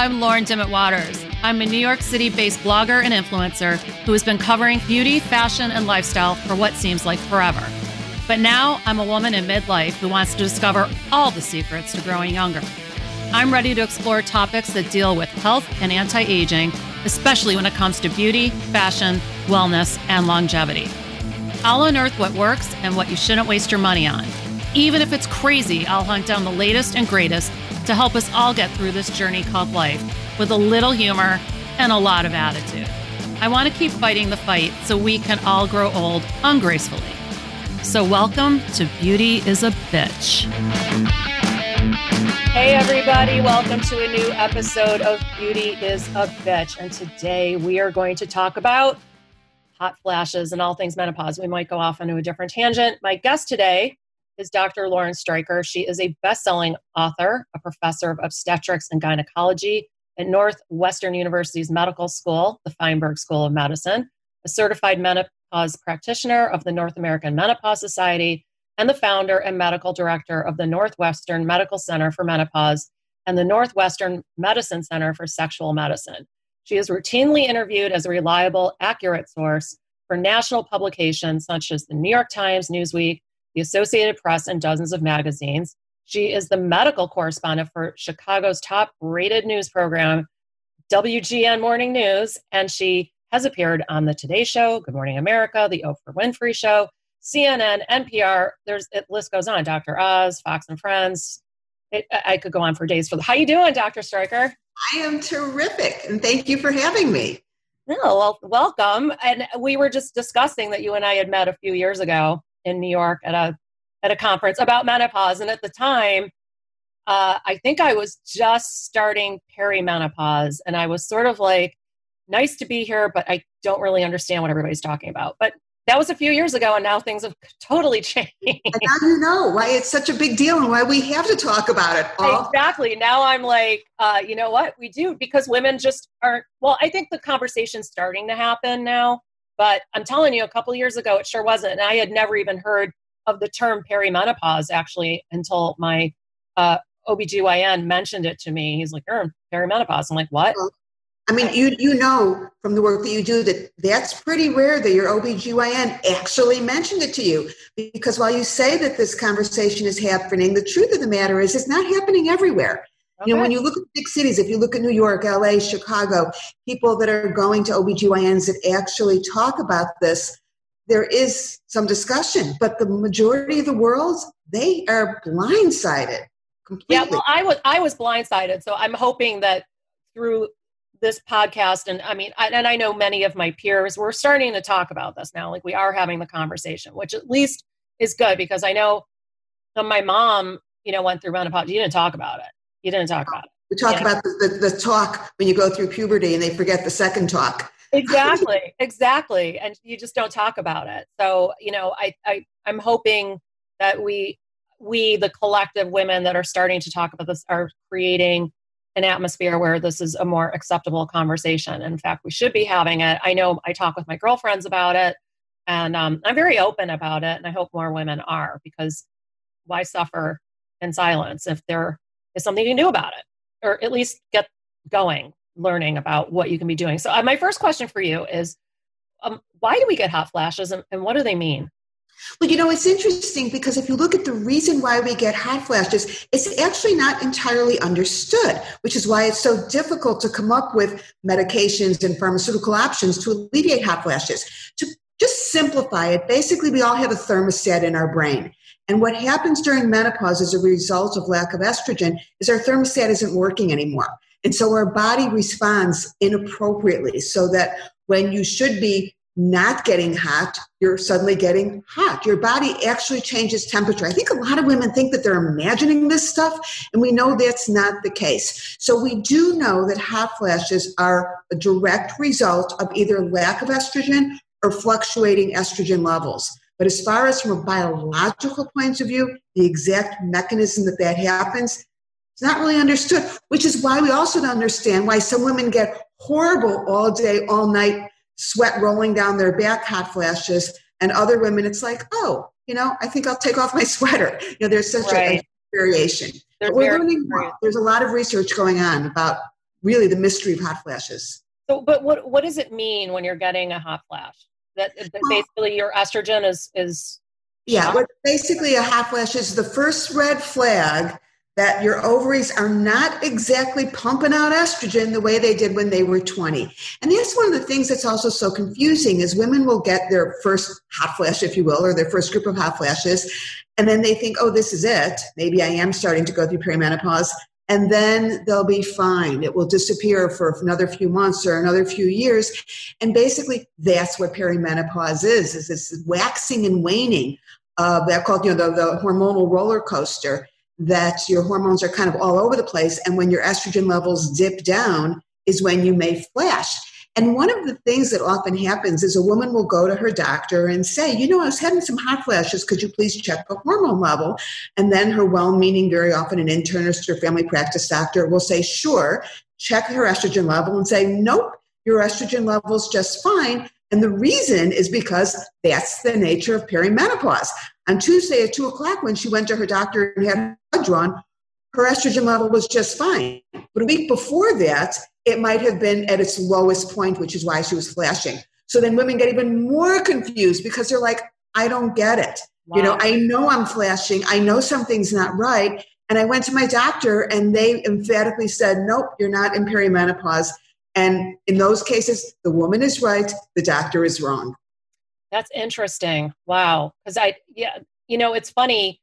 I'm Lauren Dimet Waters. I'm a New York City based blogger and influencer who has been covering beauty, fashion, and lifestyle for what seems like forever. But now I'm a woman in midlife who wants to discover all the secrets to growing younger. I'm ready to explore topics that deal with health and anti aging, especially when it comes to beauty, fashion, wellness, and longevity. I'll unearth what works and what you shouldn't waste your money on. Even if it's crazy, I'll hunt down the latest and greatest to help us all get through this journey called life with a little humor and a lot of attitude. I want to keep fighting the fight so we can all grow old ungracefully. So, welcome to Beauty is a Bitch. Hey, everybody, welcome to a new episode of Beauty is a Bitch. And today we are going to talk about hot flashes and all things menopause. We might go off onto a different tangent. My guest today is Dr. Lauren Streicher. She is a best selling author, a professor of obstetrics and gynecology at Northwestern University's Medical School, the Feinberg School of Medicine, a certified menopause practitioner of the North American Menopause Society, and the founder and medical director of the Northwestern Medical Center for Menopause and the Northwestern Medicine Center for Sexual Medicine. She is routinely interviewed as a reliable, accurate source for national publications such as the New York Times, Newsweek, the Associated Press, and dozens of magazines. She is the medical correspondent for Chicago's top rated news program, WGN Morning News, and she has appeared on The Today Show, Good Morning America, The Oprah Winfrey Show, CNN, NPR. There's it list goes on. Dr. Oz, Fox and Friends. It, I could go on for days. For the, how you doing, Dr. Streicher? I am terrific, and thank you for having me. No, well, welcome. And we were just discussing that you and I had met a few years ago in New York at a at a conference about menopause, and at the time, uh, I think I was just starting perimenopause, and I was sort of like, "Nice to be here, but I don't really understand what everybody's talking about." But that was a few years ago, and now things have totally changed. And now you know why it's such a big deal and why we have to talk about it. All. Exactly. Now I'm like, uh, you know what? We do because women just aren't. Well, I think the conversation's starting to happen now but I'm telling you, a couple years ago, it sure wasn't. And I had never even heard of the term perimenopause actually until my uh, OBGYN mentioned it to me. He's like, you're in perimenopause. I'm like, what? I mean, you, you know from the work that you do that that's pretty rare that your OBGYN actually mentioned it to you. Because while you say that this conversation is happening, the truth of the matter is it's not happening everywhere. Okay. You know, when you look at big cities, if you look at New York, LA, Chicago, people that are going to OBGYNs that actually talk about this, there is some discussion, but the majority of the world, they are blindsided. Completely. Yeah, well, I was I was blindsided, so I'm hoping that through this podcast, and I mean, I, and I know many of my peers, we're starting to talk about this now. Like we are having the conversation, which at least is good because I know um, my mom, you know, went through menopause. You didn't talk about it. You didn't talk about it. We talk yeah. about the, the, the talk when you go through puberty and they forget the second talk. exactly, exactly. And you just don't talk about it. So, you know, I, I I'm hoping that we we the collective women that are starting to talk about this are creating an atmosphere where this is a more acceptable conversation. In fact, we should be having it. I know I talk with my girlfriends about it, and um, I'm very open about it, and I hope more women are because why suffer in silence if there is something you can do about it, or at least get going, learning about what you can be doing. So, uh, my first question for you is um, why do we get hot flashes and, and what do they mean? Well, you know, it's interesting because if you look at the reason why we get hot flashes, it's actually not entirely understood, which is why it's so difficult to come up with medications and pharmaceutical options to alleviate hot flashes. To just simplify it, basically, we all have a thermostat in our brain. And what happens during menopause as a result of lack of estrogen is our thermostat isn't working anymore. And so our body responds inappropriately so that when you should be not getting hot, you're suddenly getting hot. Your body actually changes temperature. I think a lot of women think that they're imagining this stuff, and we know that's not the case. So we do know that hot flashes are a direct result of either lack of estrogen or fluctuating estrogen levels. But as far as from a biological point of view, the exact mechanism that that happens, it's not really understood, which is why we also don't understand why some women get horrible all day, all night, sweat rolling down their back, hot flashes, and other women, it's like, oh, you know, I think I'll take off my sweater. You know, there's such right. a, variation. There's, we're learning more. There's a lot of research going on about really the mystery of hot flashes. So, but what what does it mean when you're getting a hot flash? That, that basically your estrogen is is yeah. What basically a hot flash is the first red flag that your ovaries are not exactly pumping out estrogen the way they did when they were 20. And that's one of the things that's also so confusing is women will get their first hot flash, if you will, or their first group of hot flashes, and then they think, oh, this is it. Maybe I am starting to go through perimenopause. And then they'll be fine. It will disappear for another few months or another few years. And basically, that's what perimenopause is, is this waxing and waning of that called, you know, the, the hormonal roller coaster that your hormones are kind of all over the place. And when your estrogen levels dip down, is when you may flash. And one of the things that often happens is a woman will go to her doctor and say, You know, I was having some hot flashes. Could you please check the hormone level? And then her well meaning, very often an internist or family practice doctor will say, Sure, check her estrogen level and say, Nope, your estrogen level is just fine. And the reason is because that's the nature of perimenopause. On Tuesday at two o'clock, when she went to her doctor and had blood drawn, her estrogen level was just fine. But a week before that, it might have been at its lowest point, which is why she was flashing. So then women get even more confused because they're like, I don't get it. Wow. You know, I know I'm flashing. I know something's not right. And I went to my doctor and they emphatically said, nope, you're not in perimenopause. And in those cases, the woman is right, the doctor is wrong. That's interesting. Wow. Because I, yeah, you know, it's funny.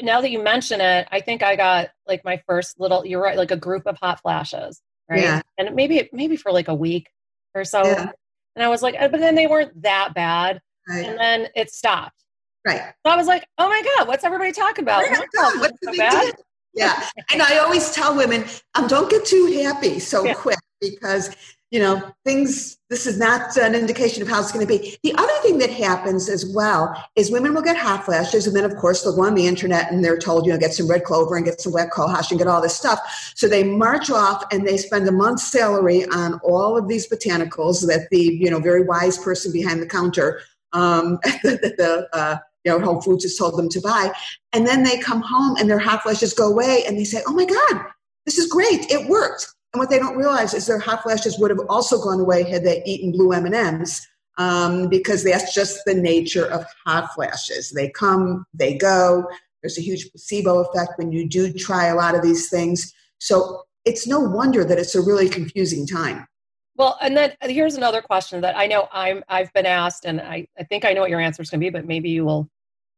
Now that you mention it, I think I got like my first little, you're right, like a group of hot flashes, right? Yeah. And maybe, maybe for like a week or so. Yeah. And I was like, but then they weren't that bad. Right. And then it stopped. Right. So I was like, oh my God, what's everybody talking about? Oh what's so bad? Yeah. and I always tell women, um, don't get too happy so yeah. quick because you know things this is not an indication of how it's going to be the other thing that happens as well is women will get hot flashes and then of course they'll go on the internet and they're told you know get some red clover and get some black cohosh and get all this stuff so they march off and they spend a month's salary on all of these botanicals that the you know very wise person behind the counter um, that the uh, you know Whole Foods has told them to buy, and then they come home and their hot flashes go away, and they say, "Oh my God, this is great! It worked." And what they don't realize is their hot flashes would have also gone away had they eaten blue M&Ms um, because that's just the nature of hot flashes. They come, they go. There's a huge placebo effect when you do try a lot of these things. So it's no wonder that it's a really confusing time. Well, and then here's another question that I know I'm I've been asked, and I, I think I know what your answer is going to be, but maybe you will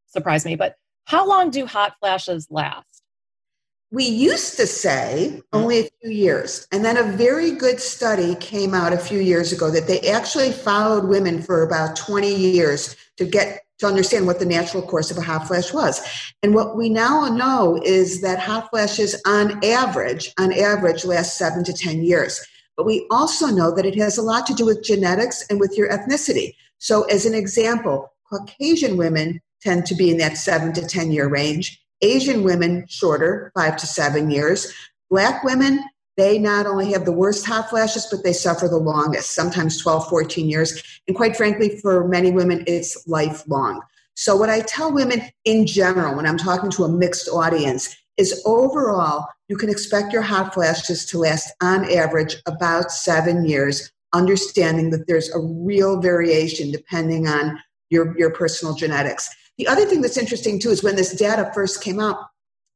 surprise me. But how long do hot flashes last? We used to say only a few years. And then a very good study came out a few years ago that they actually followed women for about 20 years to get to understand what the natural course of a hot flash was. And what we now know is that hot flashes on average, on average last 7 to 10 years. But we also know that it has a lot to do with genetics and with your ethnicity. So as an example, Caucasian women tend to be in that 7 to 10 year range Asian women, shorter, five to seven years. Black women, they not only have the worst hot flashes, but they suffer the longest, sometimes 12, 14 years. And quite frankly, for many women, it's lifelong. So, what I tell women in general, when I'm talking to a mixed audience, is overall, you can expect your hot flashes to last on average about seven years, understanding that there's a real variation depending on your, your personal genetics. The other thing that's interesting too is when this data first came out,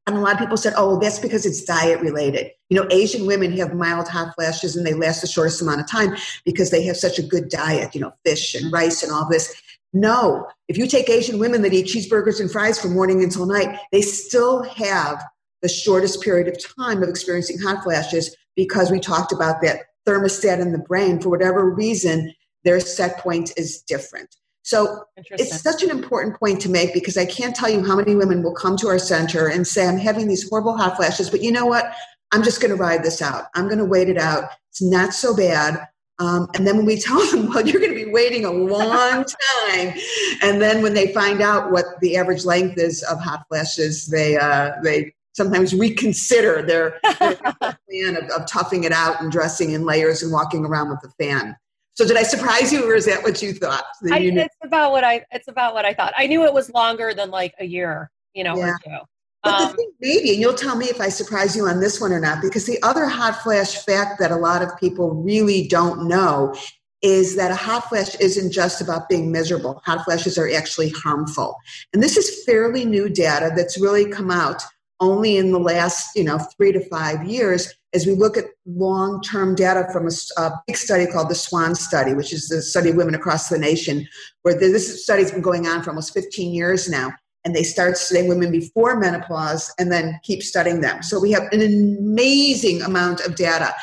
and a lot of people said, oh, that's because it's diet related. You know, Asian women have mild hot flashes and they last the shortest amount of time because they have such a good diet, you know, fish and rice and all this. No, if you take Asian women that eat cheeseburgers and fries from morning until night, they still have the shortest period of time of experiencing hot flashes because we talked about that thermostat in the brain. For whatever reason, their set point is different. So it's such an important point to make because I can't tell you how many women will come to our center and say, I'm having these horrible hot flashes, but you know what? I'm just going to ride this out. I'm going to wait it out. It's not so bad. Um, and then when we tell them, well, you're going to be waiting a long time, and then when they find out what the average length is of hot flashes, they uh, they sometimes reconsider their, their plan of, of toughing it out and dressing in layers and walking around with a fan. So did I surprise you, or is that what you thought? I, it's about what I. It's about what I thought. I knew it was longer than like a year, you know, yeah. or two. But um, the thing, maybe, and you'll tell me if I surprise you on this one or not, because the other hot flash fact that a lot of people really don't know is that a hot flash isn't just about being miserable. Hot flashes are actually harmful. And this is fairly new data that's really come out only in the last, you know, three to five years as we look at long-term data from a, a, big study called the SWAN study, which is the study of women across the nation, where this study's been going on for almost 15 years now. And they start studying women before menopause and then keep studying them. So we have an amazing amount of data.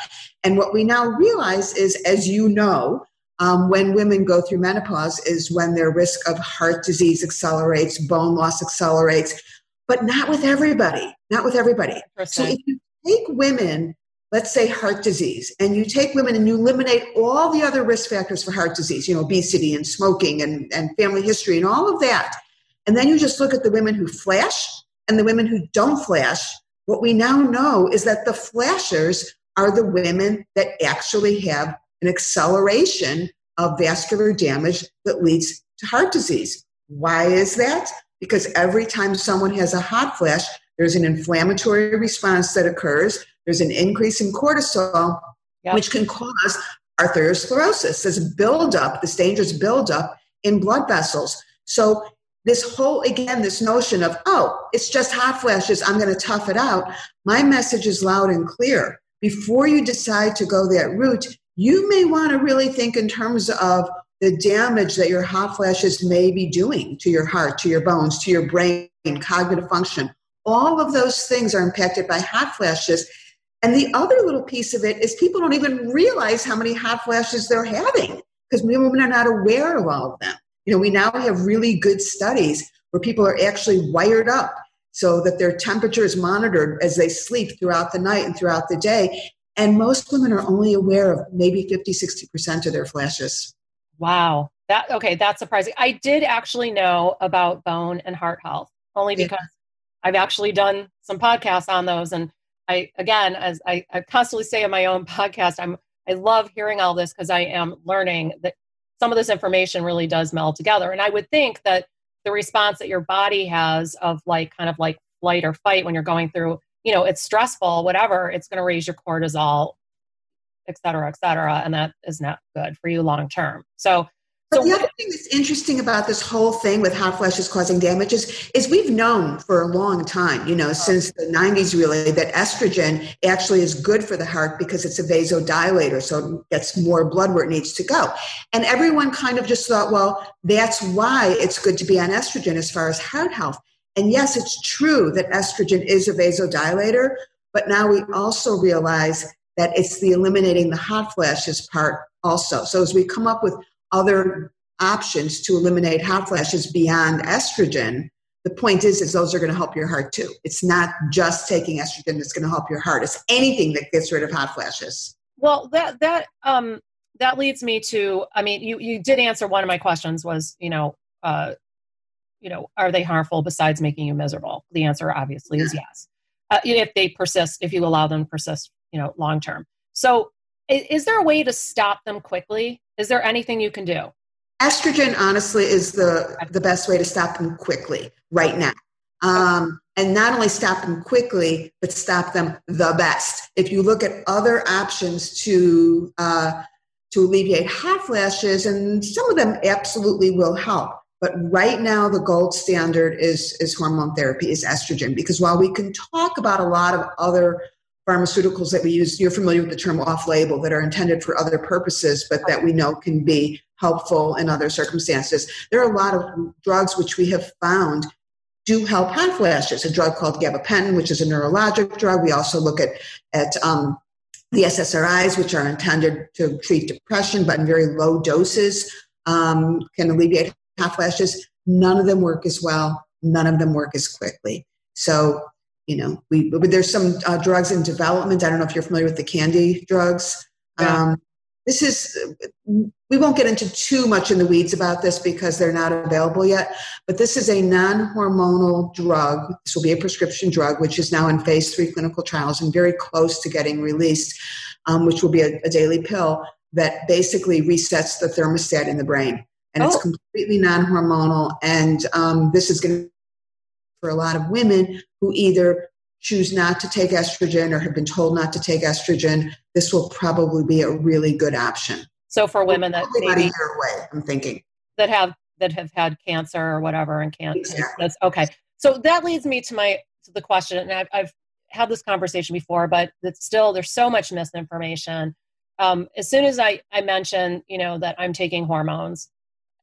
And what we now realize is, as you know, um, when women go through menopause is when their risk of heart disease accelerates, bone loss accelerates, but not with everybody. Not with everybody. So if you take women, let's say heart disease, and you take women and you eliminate all the other risk factors for heart disease, you know, obesity and smoking and, and family history and all of that, and then you just look at the women who flash and the women who don't flash, what we now know is that the flashers are the women that actually have an acceleration of vascular damage that leads to heart disease. Why is that? Because every time someone has a hot flash, there's an inflammatory response that occurs, there's an increase in cortisol, yep. which can cause arteriosclerosis. There's a buildup, this dangerous buildup in blood vessels. So, this whole, again, this notion of, oh, it's just hot flashes, I'm going to tough it out. My message is loud and clear. Before you decide to go that route, you may want to really think in terms of the damage that your hot flashes may be doing to your heart, to your bones, to your brain, cognitive function. All of those things are impacted by hot flashes. And the other little piece of it is people don't even realize how many hot flashes they're having because women are not aware of all of them. You know, we now have really good studies where people are actually wired up so that their temperature is monitored as they sleep throughout the night and throughout the day. And most women are only aware of maybe 50, 60% of their flashes. Wow. That okay, that's surprising. I did actually know about bone and heart health only because yeah. I've actually done some podcasts on those. And I again, as I, I constantly say in my own podcast, I'm I love hearing all this because I am learning that some of this information really does meld together. And I would think that the response that your body has of like kind of like flight or fight when you're going through you know, it's stressful, whatever, it's going to raise your cortisol, et cetera, et cetera. And that is not good for you long term. So, but so the other thing that's interesting about this whole thing with hot flashes causing damages is we've known for a long time, you know, uh-huh. since the 90s really, that estrogen actually is good for the heart because it's a vasodilator, so it gets more blood where it needs to go. And everyone kind of just thought, well, that's why it's good to be on estrogen as far as heart health. And yes, it's true that estrogen is a vasodilator, but now we also realize that it's the eliminating the hot flashes part also. So as we come up with other options to eliminate hot flashes beyond estrogen, the point is, is those are going to help your heart too. It's not just taking estrogen that's going to help your heart. It's anything that gets rid of hot flashes. Well, that that um that leads me to. I mean, you you did answer one of my questions. Was you know uh, you know, are they harmful besides making you miserable? The answer obviously is yes. Uh, if they persist, if you allow them to persist, you know, long term. So, is, is there a way to stop them quickly? Is there anything you can do? Estrogen, honestly, is the the best way to stop them quickly right now. Um, and not only stop them quickly, but stop them the best. If you look at other options to uh, to alleviate hot flashes, and some of them absolutely will help. But right now, the gold standard is, is hormone therapy, is estrogen. Because while we can talk about a lot of other pharmaceuticals that we use, you're familiar with the term off label, that are intended for other purposes, but that we know can be helpful in other circumstances. There are a lot of drugs which we have found do help hot flashes. A drug called gabapentin, which is a neurologic drug. We also look at, at um, the SSRIs, which are intended to treat depression, but in very low doses, um, can alleviate hot flashes, none of them work as well. None of them work as quickly. So, you know, we there's some uh, drugs in development. I don't know if you're familiar with the KNDy drugs. Yeah. Um, this is we won't get into too much in the weeds about this because they're not available yet but this is a non-hormonal drug this will be a prescription drug which is now in phase three clinical trials and very close to getting released um, which will be a, a daily pill that basically resets the thermostat in the brain and oh. it's completely non-hormonal and um, this is going to for a lot of women who either choose not to take estrogen or have been told not to take estrogen, this will probably be a really good option. So for women that maybe, about a year away, I'm thinking that have that have had cancer or whatever and can't. Exactly. That's okay. So that leads me to my to the question, and I've, I've had this conversation before, but it's still there's so much misinformation. Um, as soon as I I mention you know that I'm taking hormones,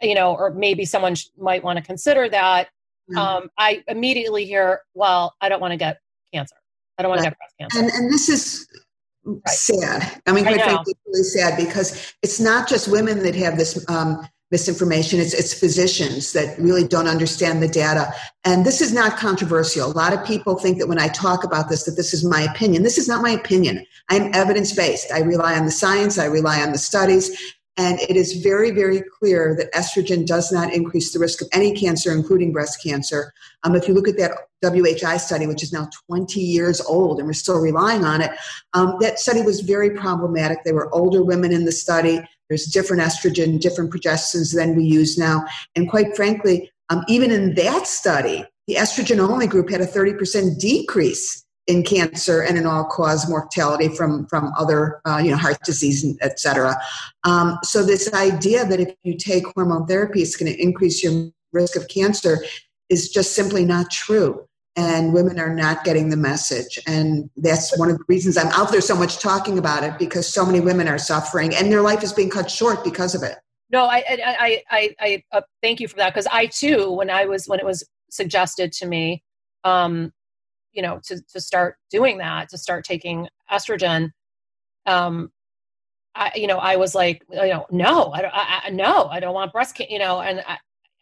you know, or maybe someone sh- might want to consider that. Mm-hmm. Um, I immediately hear, well, I don't want to get cancer. I don't want right. to get breast cancer. And, and this is right. sad. I mean, quite I frankly, it's really sad because it's not just women that have this um, misinformation. It's, it's physicians that really don't understand the data. And this is not controversial. A lot of people think that when I talk about this, that this is my opinion. This is not my opinion. I'm evidence based. I rely on the science. I rely on the studies. And it is very, very clear that estrogen does not increase the risk of any cancer, including breast cancer. Um, if you look at that WHI study, which is now 20 years old and we're still relying on it, um, that study was very problematic. There were older women in the study. There's different estrogen, different progestins than we use now. And quite frankly, um, even in that study, the estrogen only group had a 30% decrease in cancer and in all cause mortality from from other uh, you know heart disease et cetera. Um, so this idea that if you take hormone therapy it's going to increase your risk of cancer is just simply not true. And women are not getting the message. And that's one of the reasons i'm out there so much talking about it because so many women are suffering and their life is being cut short because of it. No i i i, I uh, thank you for that because i too when i was when it was suggested to me um, you know to to start doing that to start taking estrogen um i you know i was like you know no i don't I, I no i don't want breast cancer you know and i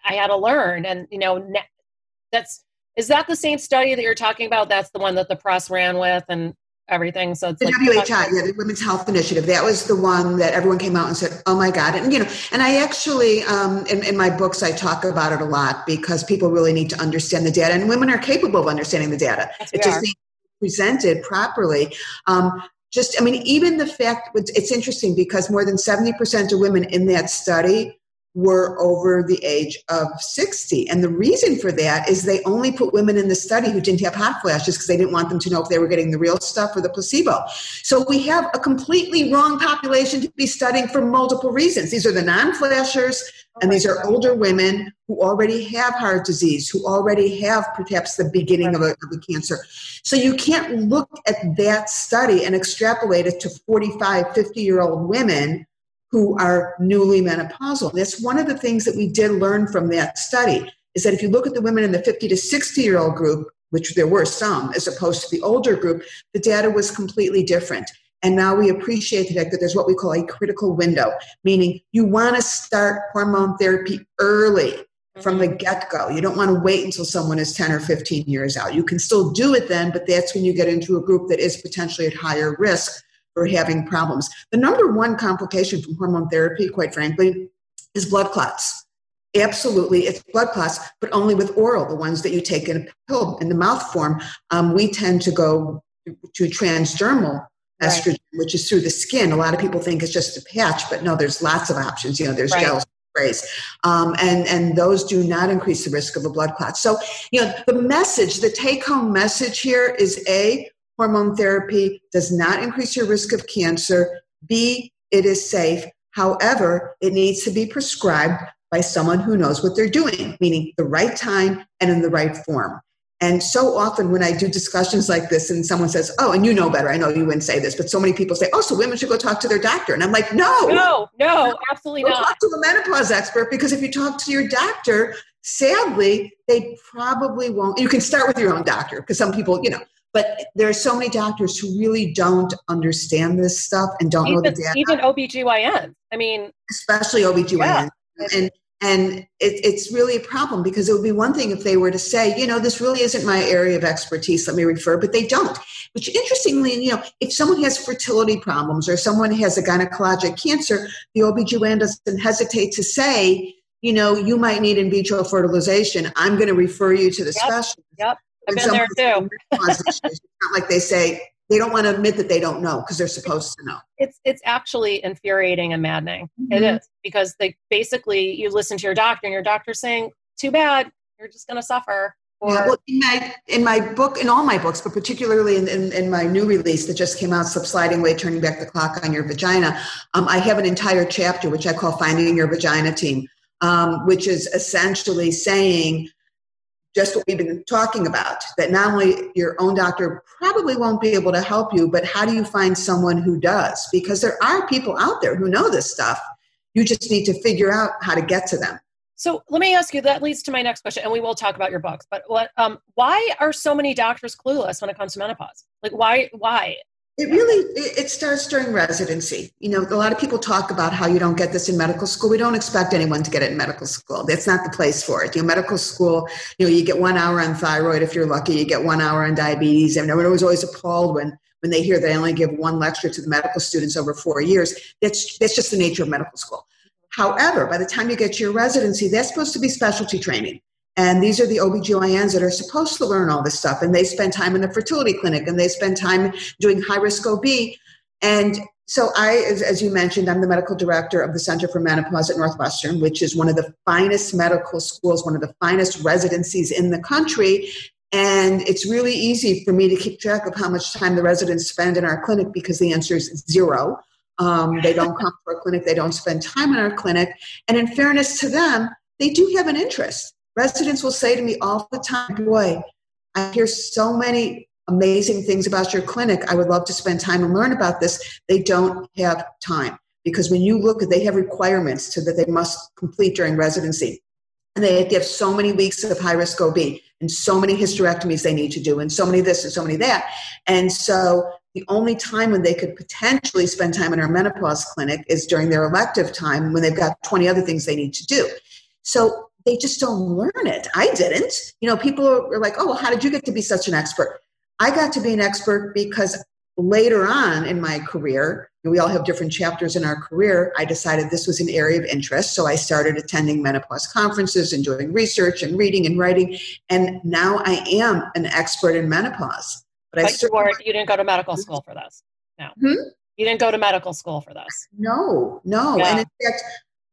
i had to learn and you know that's is that the same study that you're talking about? That's the one that the press ran with and everything. So it's the like WHI, yeah, the Women's Health Initiative. That was the one that everyone came out and said, "Oh my God!" And you know, and I actually, um, in, in my books, I talk about it a lot because people really need to understand the data, and women are capable of understanding the data. Yes, it just needs presented properly. Um, just, I mean, even the fact it's interesting because more than 70% of women in that study were over the age of 60. And the reason for that is they only put women in the study who didn't have hot flashes because they didn't want them to know if they were getting the real stuff or the placebo. So we have a completely wrong population to be studying for multiple reasons. These are the non flashers, and these are older women who already have heart disease, who already have perhaps the beginning of a, of a cancer. So you can't look at that study and extrapolate it to 45, 50 year old women who are newly menopausal. That's one of the things that we did learn from that study is that if you look at the women in the 50 to 60 year old group, which there were some as opposed to the older group, the data was completely different. And now we appreciate the fact that there's what we call a critical window, meaning you want to start hormone therapy early from the mm-hmm. get go. You don't want to wait until someone is 10 or 15 years out. You can still do it then, but that's when you get into a group that is potentially at higher risk for having problems. The number one complication from hormone therapy, quite frankly, is blood clots. Absolutely, it's blood clots, but only with oral, the ones that you take in a pill in the mouth form. Um, we tend to go to transdermal estrogen, right. which is through the skin. A lot of people think it's just a patch, but no, there's lots of options. You know, there's right. gels, sprays, um, and and those do not increase the risk of a blood clot. So, you know, the message, the take-home message here is a hormone therapy does not increase your risk of cancer. B, it is safe. However, it needs to be prescribed by someone who knows what they're doing, meaning the right time and in the right form. And so often when I do discussions like this and someone says, Oh, and you know better, I know you wouldn't say this, but so many people say, Oh, so women should go talk to their doctor. And I'm like, No, no, no, absolutely go not. Talk to a menopause expert because if you talk to your doctor, sadly, they probably won't. You can start with your own doctor because some people, you know, but there are so many doctors who really don't understand this stuff and don't even, know the data. Even OBGYN. I mean, especially OBGYN. Yeah. And and it, it's really a problem because it would be one thing if they were to say, you know, this really isn't my area of expertise, let me refer, but they don't. Which interestingly, you know, if someone has fertility problems or someone has a gynecologic cancer, the OBGYN doesn't hesitate to say, you know, you might need in vitro fertilization. I'm going to refer you to the yep. specialist. Yep. I've been there too. it's not like they say they don't want to admit that they don't know because they're supposed to know. It's it's actually infuriating and maddening. Mm-hmm. It is because they basically you listen to your doctor and your doctor's saying, "Too bad, you're just going to suffer." Or? Yeah, well, in my in my book, in all my books, but particularly in, in, in, my new release that just came out, "Slip Sliding Away: Turning Back the Clock on Your Vagina," um, I have an entire chapter which I call "Finding Your Vagina Team," um, which is essentially saying just what we've been talking about that not only your own doctor probably won't be able to help you, but how do you find someone who does? Because there are people out there who know this stuff. You just need to figure out how to get to them. So let me ask you. That leads to my next question, and we will talk about your books. But what? Um, why are so many doctors clueless when it comes to menopause? Like, why? Why? It really it starts during residency. You know, a lot of people talk about how you don't get this in medical school. We don't expect anyone to get it in medical school. That's not the place for it. You know, medical school, you know, you get one hour on thyroid if you're lucky. You get one hour on diabetes. And everyone was always appalled when when they hear they only give one lecture to the medical students over four years. That's that's just the nature of medical school. However, by the time you get to your residency, that's supposed to be specialty training. And these are the OBGYNs that are supposed to learn all this stuff. And they spend time in the fertility clinic and they spend time doing high risk OB. And so I, as, you mentioned, I'm the medical director of the Center for Menopause at Northwestern, which is one of the finest medical schools, one of the finest residencies in the country. And it's really easy for me to keep track of how much time the residents spend in our clinic because the answer is zero. Um, they don't come to our clinic, they don't spend time in our clinic. And in fairness to them, they do have an interest. Residents will say to me all the time, Boy, I hear so many amazing things about your clinic. I would love to spend time and learn about this. They don't have time because when you look they have requirements that they must complete during residency. And they have so many weeks of high risk OB and so many hysterectomies they need to do and so many this and so many that. And so the only time when they could potentially spend time in our menopause clinic is during their elective time when they've got 20 other things they need to do. So they just don't learn it. I didn't. You know, people are like, oh, well, how did you get to be such an expert? I got to be an expert because later on in my career, we all have different chapters in our career. I decided this was an area of interest. So I started attending menopause conferences and doing research and reading and writing. And now I am an expert in menopause. But, but you, weren't, you didn't go to medical school for this. No. Hmm? You didn't go to medical school for this. No, no. Yeah. And in fact,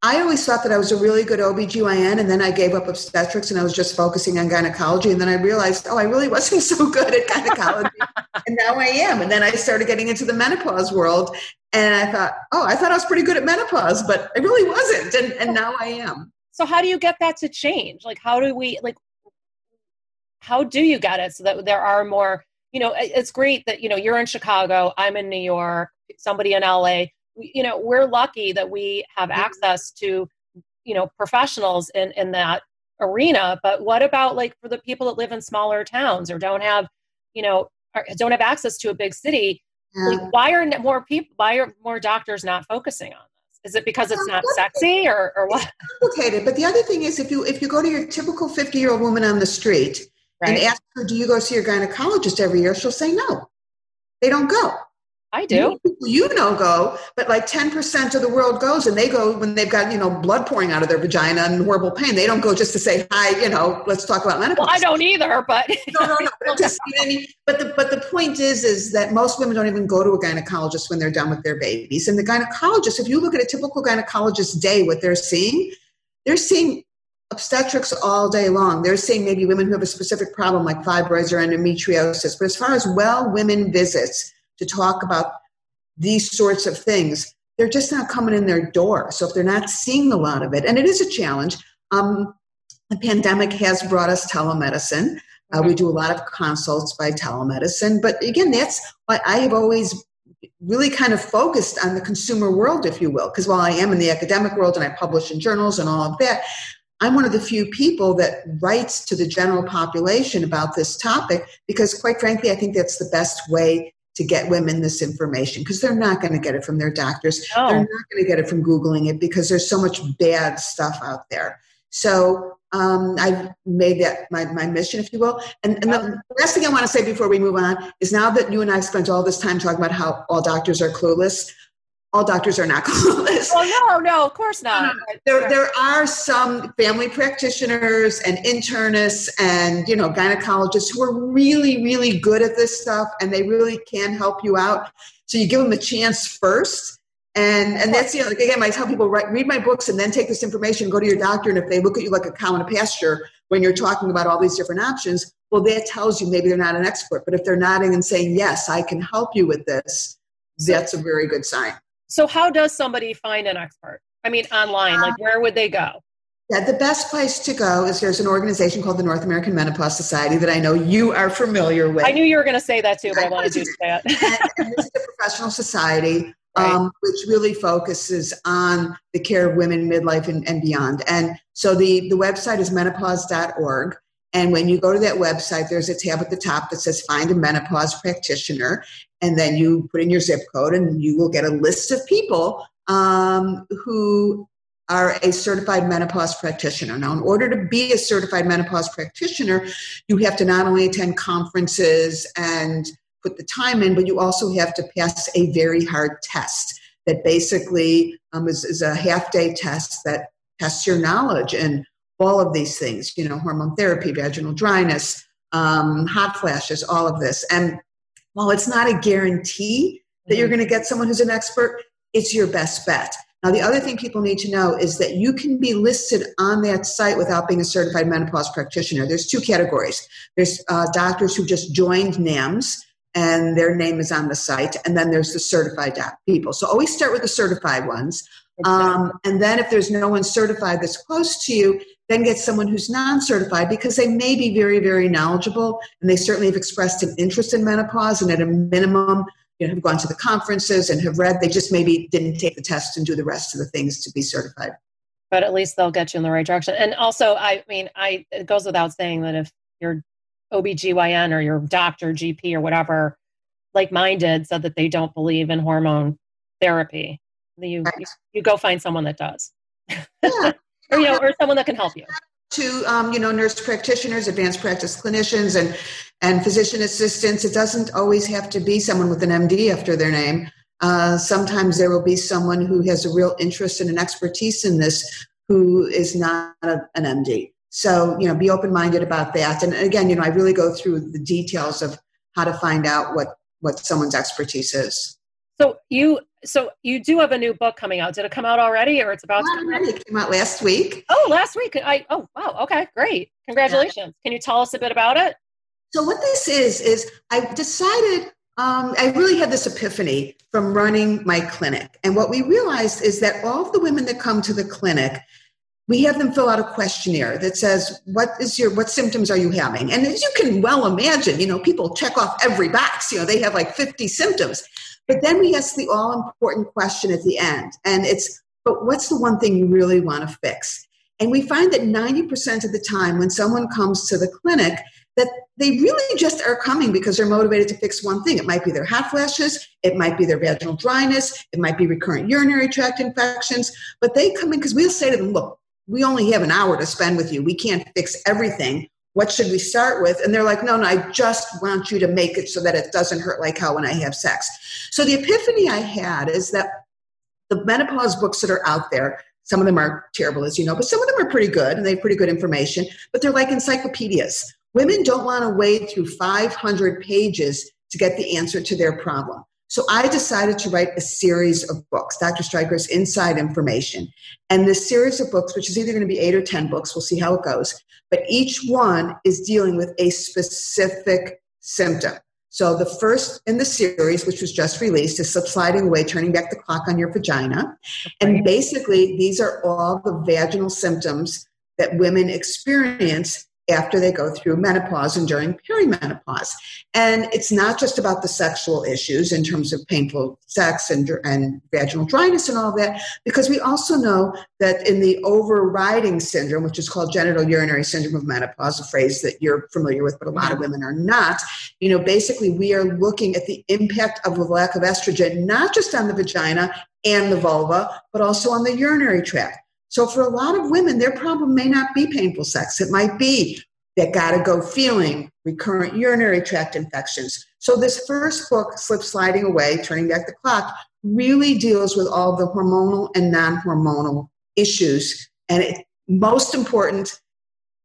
I always thought that I was a really good OBGYN and then I gave up obstetrics and I was just focusing on gynecology. And then I realized, oh, I really wasn't so good at gynecology. and now I am. And then I started getting into the menopause world. And I thought, oh, I thought I was pretty good at menopause, but I really wasn't. And, and now I am. So how do you get that to change? Like, how do we, like, how do you get it so that there are more you know, it's great that, you know, you're in Chicago, I'm in New York, somebody in LA. You know, we're lucky that we have mm-hmm. access to, you know, professionals in, in that arena. But what about like for the people that live in smaller towns or don't have, you know, don't have access to a big city? Yeah. Like, why are more people, why are more doctors not focusing on this? Is it because it's not sexy or, or what? It's complicated. But the other thing is if you if you go to your typical 50 year old woman on the street right. and ask her, Do you go see your gynecologist every year? She'll say no. They don't go. I do. You know, go, but like 10% of the world goes and they go when they've got, you know, blood pouring out of their vagina and horrible pain. They don't go just to say, hi, you know, let's talk about menopause. Well, I don't either, but. no, no, no. But, just, I mean, but, the, but the point is, is that most women don't even go to a gynecologist when they're done with their babies. And the gynecologist, if you look at a typical gynecologist day, what they're seeing, they're seeing obstetrics all day long. They're seeing maybe women who have a specific problem like fibroids or endometriosis. But as far as well women visits to talk about these sorts of things, they're just not coming in their door. So if they're not seeing a lot of it, and it is a challenge, um, the pandemic has brought us telemedicine. Uh, we do a lot of consults by telemedicine. But again, that's why I have always really kind of focused on the consumer world, if you will, because while I am in the academic world and I publish in journals and all of that, I'm one of the few people that writes to the general population about this topic because, quite frankly, I think that's the best way to get women this information because they're not going to get it from their doctors. Oh. They're not going to get it from Googling it because there's so much bad stuff out there. So um, I've made that my, my mission, if you will. And, and the last thing I want to say before we move on is now that you and I have spent all this time talking about how all doctors are clueless, all doctors are not clueless. Oh no, no, of course not. There, there are some family practitioners and internists and you know gynecologists who are really, really good at this stuff, and they really can help you out. So you give them a chance first, and and that's you know like again, I tell people write, read my books and then take this information, go to your doctor, and if they look at you like a cow in a pasture, when you're talking about all these different options, well, that tells you maybe they're not an expert. But if they're nodding and saying, yes, I can help you with this, that's a very good sign. So, how does somebody find an expert? I mean, online, like where would they go? Yeah, the best place to go is there's an organization called the North American Menopause Society that I know you are familiar with. I knew you were going to say that too, but I, I wanted to say that. is a professional society right. um, which really focuses on the care of women midlife and, and beyond. And so the, the website is menopause.org. And when you go to that website, there's a tab at the top that says find a menopause practitioner. And then you put in your zip code and you will get a list of people um, who are a certified menopause practitioner. Now, in order to be a certified menopause practitioner, you have to not only attend conferences and put the time in, but you also have to pass a very hard test that basically um, is, is a half day test that tests your knowledge and all of these things, you know, hormone therapy, vaginal dryness, um, hot flashes, all of this. And while it's not a guarantee that you're mm-hmm. going to get someone who's an expert, it's your best bet. Now, the other thing people need to know is that you can be listed on that site without being a certified menopause practitioner. There's two categories. There's uh, doctors who just joined NAMS, and their name is on the site. And then there's the certified people. So always start with the certified ones. Um, and then if there's no one certified that's close to you, then get someone who's non-certified because they may be very, very knowledgeable and they certainly have expressed an interest in menopause and at a minimum, you know, have gone to the conferences and have read. They just maybe didn't take the test and do the rest of the things to be certified. But at least they'll get you in the right direction. And also, I mean, I it goes without saying that if you're OBGYN or your doctor, GP, or whatever, like mine did, said that they don't believe in hormone therapy. You, right. you, you, go find someone that does. Yeah. Or, you know, or someone that can help you. To um, you know, nurse practitioners, advanced practice clinicians, and and physician assistants. It doesn't always have to be someone with an MD after their name. Uh, sometimes there will be someone who has a real interest and an expertise in this who is not a, an MD. So, you know, be open minded about that. And again, you know, I really go through the details of how to find out what, what someone's expertise is. So you so you do have a new book coming out. Did it come out already or it's about to come out? It came out last week. Oh, last week. I oh wow, okay, great. Congratulations. Can you tell us a bit about it? So what this is is I decided um, I really had this epiphany from running my clinic. And what we realized is that all of the women that come to the clinic we have them fill out a questionnaire that says what is your what symptoms are you having and as you can well imagine you know people check off every box you know they have like 50 symptoms but then we ask the all important question at the end and it's but what's the one thing you really want to fix and we find that 90% of the time when someone comes to the clinic that they really just are coming because they're motivated to fix one thing. It might be their hot flashes, it might be their vaginal dryness, it might be recurrent urinary tract infections, but they come in because we'll say to them, look, we only have an hour to spend with you. We can't fix everything. What should we start with? And they're like, no, no, I just want you to make it so that it doesn't hurt like hell when I have sex. So the epiphany I had is that the menopause books that are out there, some of them are terrible, as you know, but some of them are pretty good and they have pretty good information, but they're like encyclopedias. Women don't want to wade through 500 pages to get the answer to their problem. So I decided to write a series of books, Dr. Streicher's Inside Information. And this series of books, which is either going to be eight or 10 books, we'll see how it goes, but each one is dealing with a specific symptom. So the first in the series, which was just released, is Slip Sliding Away, Turning Back the Clock on Your Vagina. And basically, these are all the vaginal symptoms that women experience after they go through menopause and during perimenopause. And it's not just about the sexual issues in terms of painful sex and, and vaginal dryness and all that, because we also know that in the overriding syndrome, which is called genitourinary syndrome of menopause, a phrase that you're familiar with, but a lot of women are not, you know, basically we are looking at the impact of the lack of estrogen, not just on the vagina and the vulva, but also on the urinary tract. So for a lot of women, their problem may not be painful sex. It might be that gotta go feeling, recurrent urinary tract infections. So this first book, Slip Sliding Away, Turning Back the Clock, really deals with all the hormonal and non-hormonal issues. And it, most important,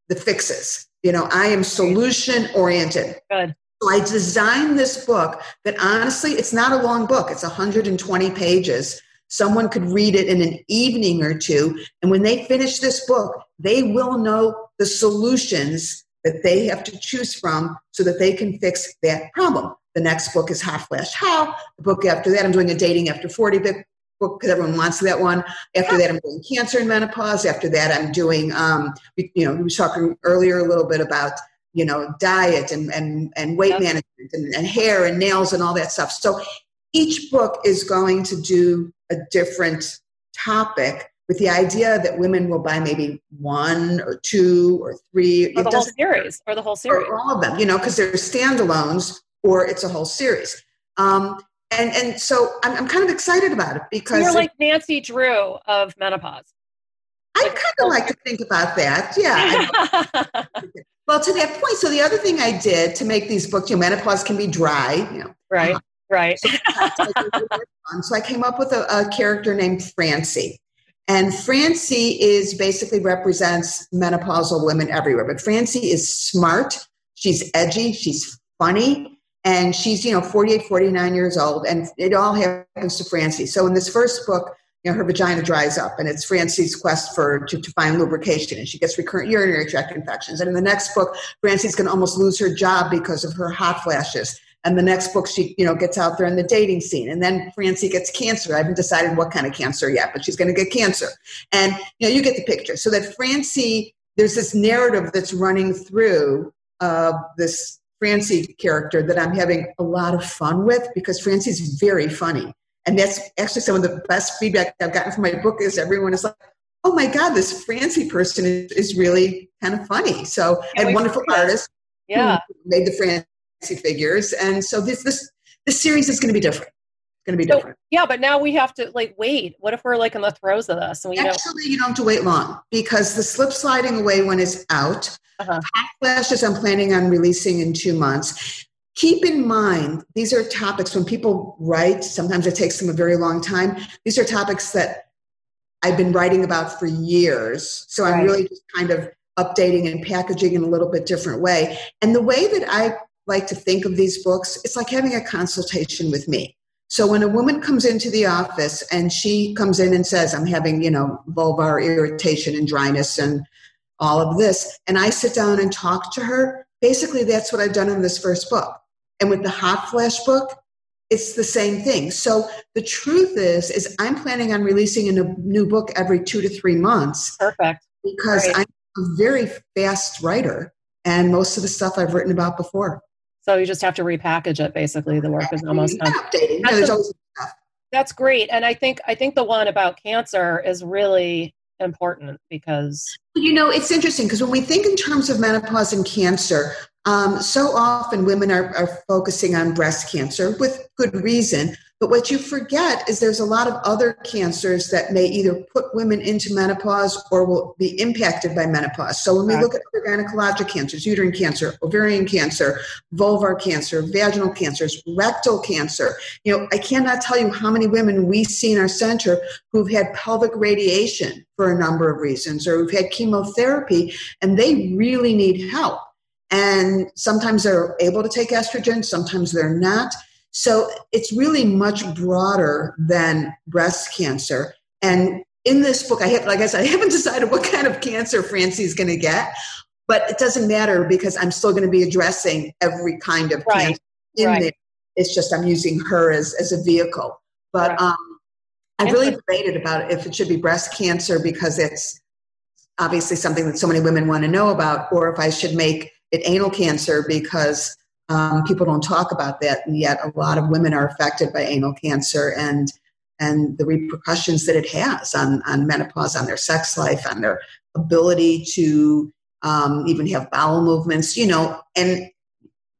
the fixes. You know, I am solution oriented. Good. So I designed this book that honestly, it's not a long book. It's 120 pages Someone could read it in an evening or two. And when they finish this book, they will know the solutions that they have to choose from so that they can fix that problem. The next book is Hot Flash Hell. The book after that, I'm doing a Dating After 40 book because everyone wants that one. After that, I'm doing cancer and menopause. After that, I'm doing, um, you know, we were talking earlier a little bit about, you know, diet and, and, and weight management and, and hair and nails and all that stuff. So each book is going to do a different topic with the idea that women will buy maybe one or two or three. Or the whole series, or the whole series. Or all of them, you know, because they're standalones or it's a whole series. Um, and and so I'm, I'm kind of excited about it because you're like Nancy Drew of menopause. I like, kind of like to think about that. Yeah. well, to that point, so the other thing I did to make these books, you know, menopause can be dry, you know. Right. Right. So, so I came up with a, a character named Francie. And Francie is basically represents menopausal women everywhere. But Francie is smart, she's edgy, she's funny, and she's you know 48 49 years old. And it all happens to francie. So in this first book you know her vagina dries up. And it's francie's quest for to, to find lubrication. And she gets recurrent urinary tract infections. And in the next book francie's going to almost lose her job because of her hot flashes and the next book she you know gets out there in the dating scene and then francie gets cancer i haven't decided what kind of cancer yet but she's going to get cancer and you know you get the picture so that francie there's this narrative that's running through uh, this Francie character that I'm having a lot of fun with because Francie's very funny. And that's actually some of the best feedback I've gotten from my book is everyone is like, oh my God, this Francie person is, is really kind of funny. So had wonderful artists yeah. made the Francie figures. And so this this this series is going to be different. It's going to be so, different. Yeah, but now we have to like wait. What if we're like in the throes of this? And we Actually, don't- you don't have to wait long because the slip sliding away one is out. Uh-huh. I'm planning on releasing in two months. Keep in mind, these are topics when people write, sometimes it takes them a very long time. These are topics that I've been writing about for years. So right. I'm really just kind of updating and packaging in a little bit different way. And the way that I like to think of these books, it's like having a consultation with me. So when a woman comes into the office and she comes in and says, I'm having, you know, vulvar irritation and dryness and all of this. And I sit down and talk to her. Basically, that's what I've done in this first book. And with the hot flash book, it's the same thing. So the truth is, is I'm planning on releasing a new book every two to three months. Perfect. Because I'm a very fast writer, and most of the stuff I've written about before. So you just have to repackage it. Basically, the work is almost done. That's, a, that's great, and I think I think the one about cancer is really important because you know it's interesting because when we think in terms of menopause and cancer um, so often women are, are focusing on breast cancer with good reason but what you forget is there's a lot of other cancers that may either put women into menopause or will be impacted by menopause. So when we look at other gynecologic cancers, uterine cancer, ovarian cancer, vulvar cancer, vaginal cancers, rectal cancer, you know, I cannot tell you how many women we see in our center who've had pelvic radiation for a number of reasons or who've had chemotherapy and they really need help. And sometimes they're able to take estrogen, sometimes they're not. So it's really much broader than breast cancer. And in this book, I have, like I said, I haven't decided what kind of cancer Francie's going to get, but it doesn't matter because I'm still going to be addressing every kind of right. cancer in right. there. It's just I'm using her as, as a vehicle. But right. um, I've really debated about if it should be breast cancer because it's obviously something that so many women want to know about, or if I should make it anal cancer because um, people don't talk about that, and yet a lot of women are affected by anal cancer and and the repercussions that it has on, on menopause, on their sex life, on their ability to um, even have bowel movements, you know, and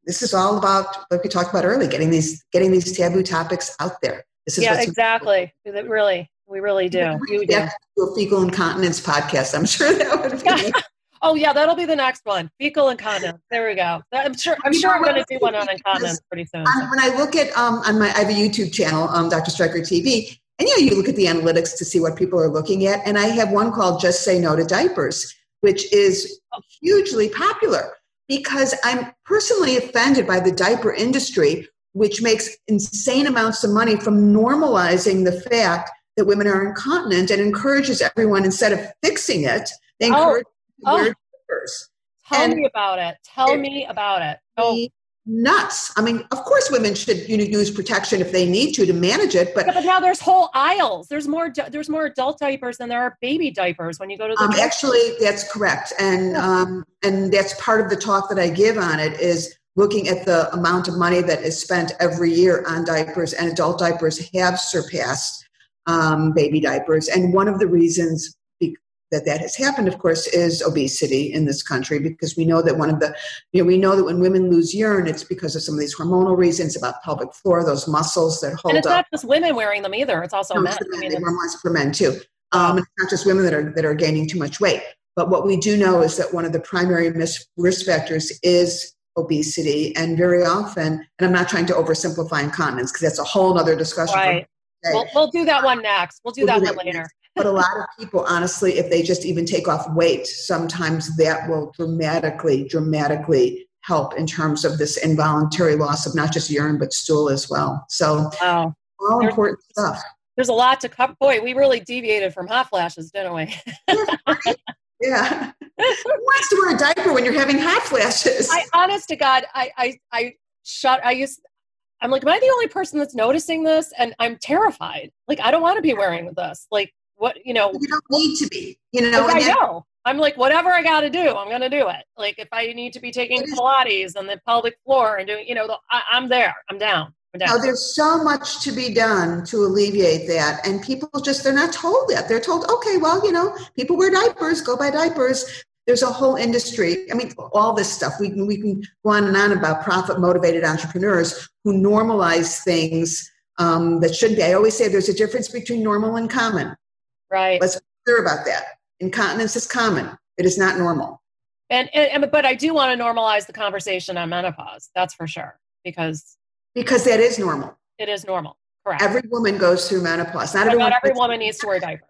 this is all about like we talked about earlier, getting these getting these taboo topics out there. This is yeah, exactly. Important. Really, we really do. We do. a fecal incontinence podcast. I'm sure that would be. Oh yeah, that'll be the next one. Fecal incontinence. There we go. I'm sure. I'm sure I'm going to do one on incontinence pretty soon. When I look at um, on my, I have a YouTube channel, um, Dr. Streicher TV, and you know, you look at the analytics to see what people are looking at, and I have one called "Just Say No to Diapers," which is hugely popular because I'm personally offended by the diaper industry, which makes insane amounts of money from normalizing the fact that women are incontinent and encourages everyone instead of fixing it They encourage oh. Oh. Tell and me about it. Tell me about it. Oh. Nuts. I mean, of course, women should you know, use protection if they need to to manage it, but yeah, but now there's whole aisles. There's more. There's more adult diapers than there are baby diapers when you go to the. Um, actually, that's correct, and um, and that's part of the talk that I give on it is looking at the amount of money that is spent every year on diapers, and adult diapers have surpassed um, baby diapers. And one of the reasons that that has happened, of course, is obesity in this country because we know that one of the, you know, we know that when women lose urine, it's because of some of these hormonal reasons about pelvic floor, those muscles that hold up. And it's up. not just women wearing them either; it's also no, men. It's men. I mean, for men too. Um, it's not just women that are that are gaining too much weight. But what we do know is that one of the primary risk factors is obesity, and very often, and I'm not trying to oversimplify incontinence because that's a whole other discussion. Right. We'll, we'll, do that one next. We'll do we'll that, do that one later. Next but a lot of people honestly if they just even take off weight sometimes that will dramatically dramatically help in terms of this involuntary loss of not just urine but stool as well so wow. all there's, important stuff there's a lot to cover boy we really deviated from hot flashes didn't we yeah who wants to wear a diaper when you're having hot flashes i honest to god i i i shut i used I'm like, am I the only person that's noticing this? And I'm terrified. Like, I don't want to be wearing this. Like, what you know you don't need to be you know i know i'm like whatever i got to do i'm going to do it like if i need to be taking pilates and the pelvic floor and doing you know the, I, am there i'm down I'm. Now, there's so much to be done to alleviate that and people just they're not told that they're told okay well you know people wear diapers go buy diapers there's a whole industry. I mean, all this stuff. We can, we can go on and on about profit motivated entrepreneurs who normalize things um, that shouldn't be. I always say there's a difference between normal and common. Right. Let's be clear about that. Incontinence is common. It is not normal. And, and, but I do want to normalize the conversation on menopause. That's for sure because because that is normal. It is normal. Correct. Every woman goes through menopause. Not, everyone, not every woman needs to wear diapers.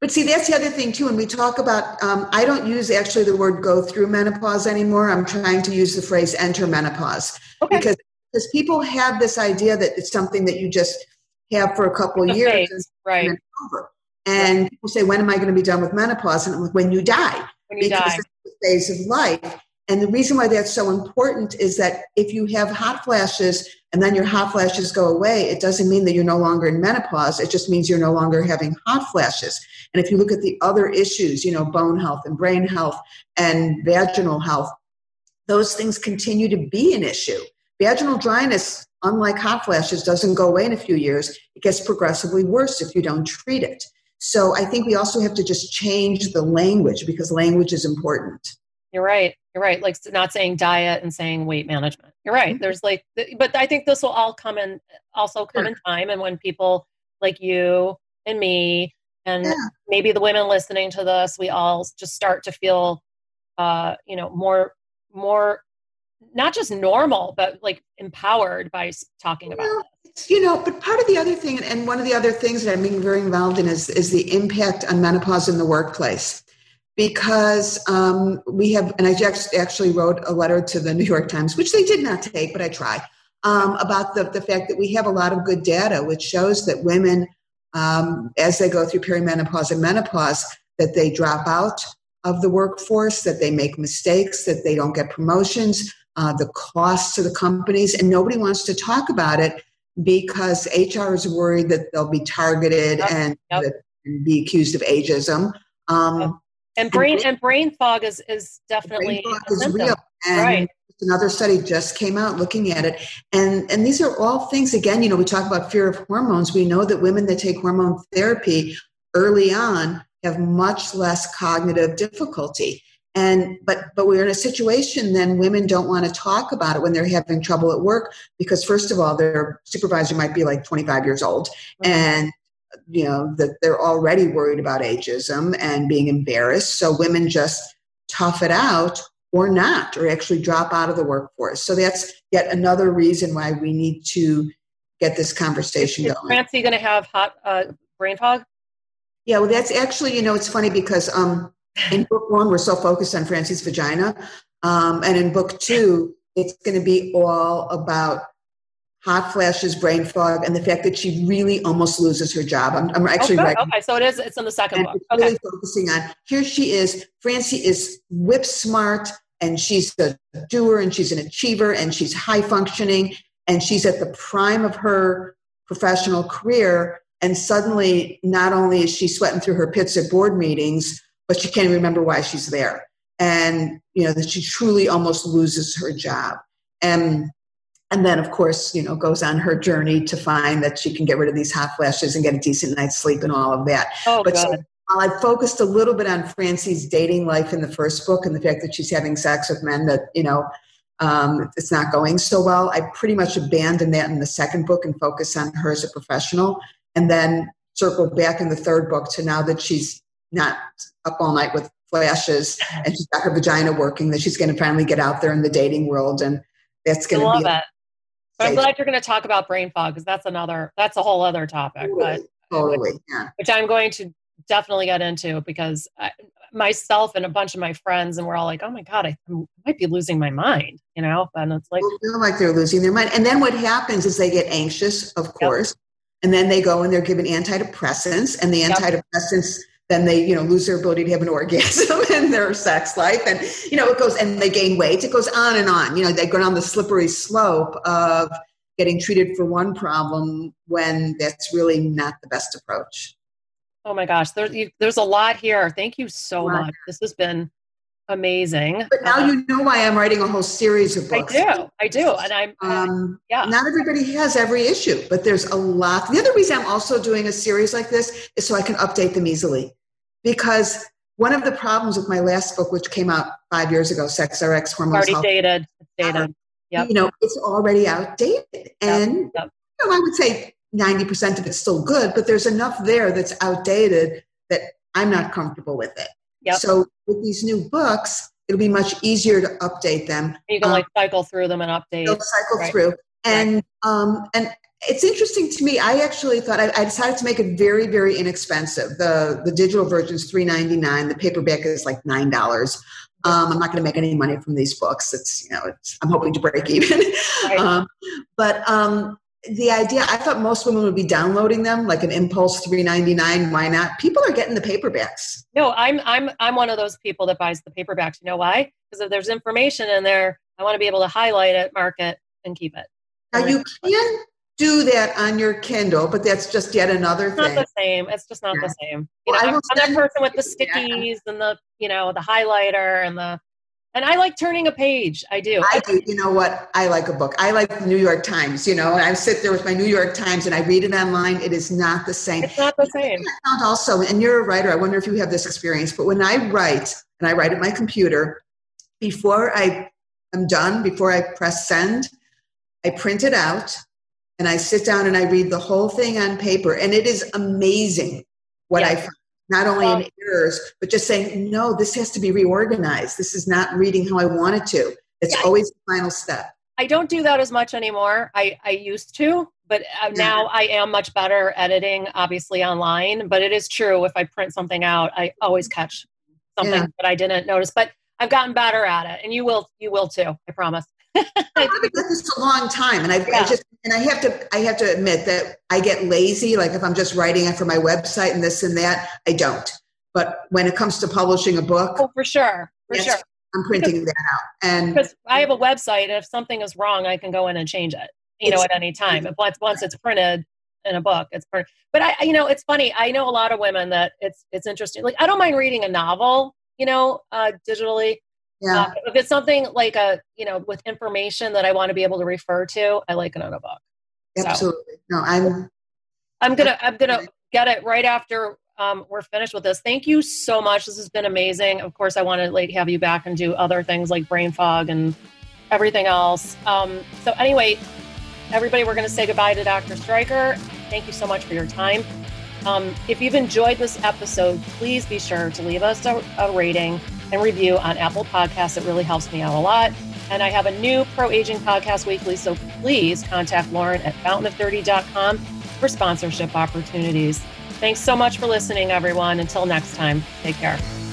But see, that's the other thing too. When we talk about, um, I don't use actually the word "go through menopause" anymore. I'm trying to use the phrase "enter menopause" okay. because because people have this idea that it's something that you just have for a couple of years, and, right? Over. And people say, when am I going to be done with menopause? And I'm like, when you die. When you because die. It's the phase of life. And the reason why that's so important is that if you have hot flashes and then your hot flashes go away, it doesn't mean that you're no longer in menopause. It just means you're no longer having hot flashes. And if you look at the other issues, you know, bone health and brain health and vaginal health, those things continue to be an issue. Vaginal dryness, unlike hot flashes, doesn't go away in a few years. It gets progressively worse if you don't treat it. So I think we also have to just change the language because language is important. You're right. You're right. Like not saying diet and saying weight management. You're right. Mm-hmm. There's like, but I think this will all come in, also come in time. And when people like you and me, and yeah. maybe the women listening to this, we all just start to feel, uh, you know, more, more, not just normal, but like empowered by talking about you know, but part of the other thing, and one of the other things that I'm being very involved in is, is the impact on menopause in the workplace. Because um, we have, and I just actually wrote a letter to the New York Times, which they did not take, but I try, um, about the, the fact that we have a lot of good data which shows that women, um, as they go through perimenopause and menopause, that they drop out of the workforce, that they make mistakes, that they don't get promotions, uh, the costs to the companies, and nobody wants to talk about it because HR is worried that they'll be targeted yep. And, yep. and, be accused of ageism. Um, yep. And brain and brain fog is is definitely brain fog is real. And right. Another study just came out looking at it, and and these are all things. Again, you know, we talk about fear of hormones. We know that women that take hormone therapy early on have much less cognitive difficulty and but but we're in a situation then women don't want to talk about it when they're having trouble at work because first of all their supervisor might be like 25 years old and you know that they're already worried about ageism and being embarrassed. So women just tough it out or not or actually drop out of the workforce. So that's yet another reason why we need to get this conversation is going. Francie going to have hot uh, brain fog? Yeah well that's actually you know it's funny because um in book one, we're so focused on Francie's vagina. Um, and in book two, it's going to be all about hot flashes, brain fog, and the fact that she really almost loses her job. I'm, I'm actually okay. writing. Okay, so it is. It's in the second and book. It's Okay. really focusing on here. She is. Francie is whip smart, and she's a doer, and she's an achiever, and she's high functioning, and she's at the prime of her professional career. And suddenly, not only is she sweating through her pits at board meetings, but she can't remember why she's there, and you know that she truly almost loses her job. And and then of course you know goes on her journey to find that she can get rid of these hot flashes and get a decent night's sleep and all of that. Oh, but so while i focused a little bit on francie's dating life in the first book and the fact that she's having sex with men that you know um, it's not going so well i pretty much abandoned that in the second book and focus on her as a professional and then circle back in the third book to now that she's not up all night with flashes and she's got her vagina working that she's going to finally get out there in the dating world and that's going to love be it. But I'm glad you're going to talk about brain fog because that's another. That's a whole other topic. But Totally, totally, yeah. which I'm going to definitely get into because I, myself and a bunch of my friends, and we're all like, "Oh my god, I might be losing my mind," you know. And it's like, People feel like they're losing their mind. And then what happens is they get anxious, of course, and then they go and they're given antidepressants, and the Yep. Then they you know lose their ability to have an orgasm in their sex life. And you know it goes and they gain weight. It goes on and on. You know they go down the slippery slope of getting treated for one problem when that's really not the best approach. Oh my gosh, there, you, there's a lot here. Thank you so much. This has been amazing. but now Um, you know why i'm writing a whole series of books. I do, I do, and I'm um, yeah. not everybody has every issue, but there's a lot. The other reason I'm also doing a series like this is so I can update them easily. Because one of the problems with my last book, which came out five years ago, Sex RX Hormones already Health, dated. It's dated. Yep. you know, it's already outdated. And yep. you know, I would say 90% of it's still good, but there's enough there that's outdated that I'm not comfortable with it. Yep. So with these new books, it'll be much easier to update them You can um, like cycle through them and update. they'll cycle Right. through and um and it's interesting to me i actually thought I, I decided to make it very very inexpensive the the digital version is 3.99 the paperback is like nine dollars um, i'm not going to make any money from these books it's you know it's i'm hoping to break even Right. um, but um the idea i thought most women would be downloading them like an impulse 3.99 why not people are getting the paperbacks No, I'm I'm I'm one of those people that buys the paperbacks. You know why? Because if there's information in there, I want to be able to highlight it, mark it, and keep it. now you can do that on your kindle but that's just yet another It's not the same. It's just not Yeah. the same. You Well, know, I I'm, that person with the Yeah. stickies and the you know the highlighter and the and I like turning a page. I do. I do. You know what? I like a book. I like the New York Times. You know, and I sit there with my New York Times and I read it online. It is not the same. It's not the same. I found also, and you're a writer. I wonder if you have this experience. But when I write, and I write at my computer, before I am done, before I press send, I print it out, and I sit down and I read the whole thing on paper, and it is amazing what I Yeah. find. Not only in errors, but just saying, no, this has to be reorganized. This is not reading how I want it to. It's Yeah. always the final step. I don't do that as much anymore. I, I used to, but uh, now I am much better editing, obviously online. But it is true, if I print something out, I always catch something Yeah. that I didn't notice. But I've gotten better at it, and you will, you will too. I promise. I've been at this a long time, and I, Yeah. I just and I have to I have to admit that I get lazy. Like if I'm just writing it for my website and this and that, I don't. But when it comes to publishing a book, Oh, for sure, for Yes. sure. I'm printing that out. And Because I have a website, if something is wrong, I can go in and change it. You know, at any time. If once once it's printed in a book, it's. But I, you know, it's funny. I know a lot of women that it's it's interesting. Like I don't mind reading a novel, you know, uh, digitally. Yeah, Uh, if it's something like a, you know, with information that I want to be able to refer to, I like it on a book. so- absolutely. No, I'm I'm gonna I'm gonna get it right after um, we're finished with this. Thank you so much. This has been amazing. Of course, I want to like have you back and do other things like brain fog and everything else. Um, so anyway, everybody, we're gonna say goodbye to Dr. Streicher. Thank you so much for your time. Um, if you've enjoyed this episode, please be sure to leave us a, a rating and review on Apple Podcasts. It really helps me out a lot. And I have a new Pro Aging Podcast Weekly, so please contact Lauren at fountainof30.com for sponsorship opportunities. Thanks so much for listening, everyone. Until next time, take care.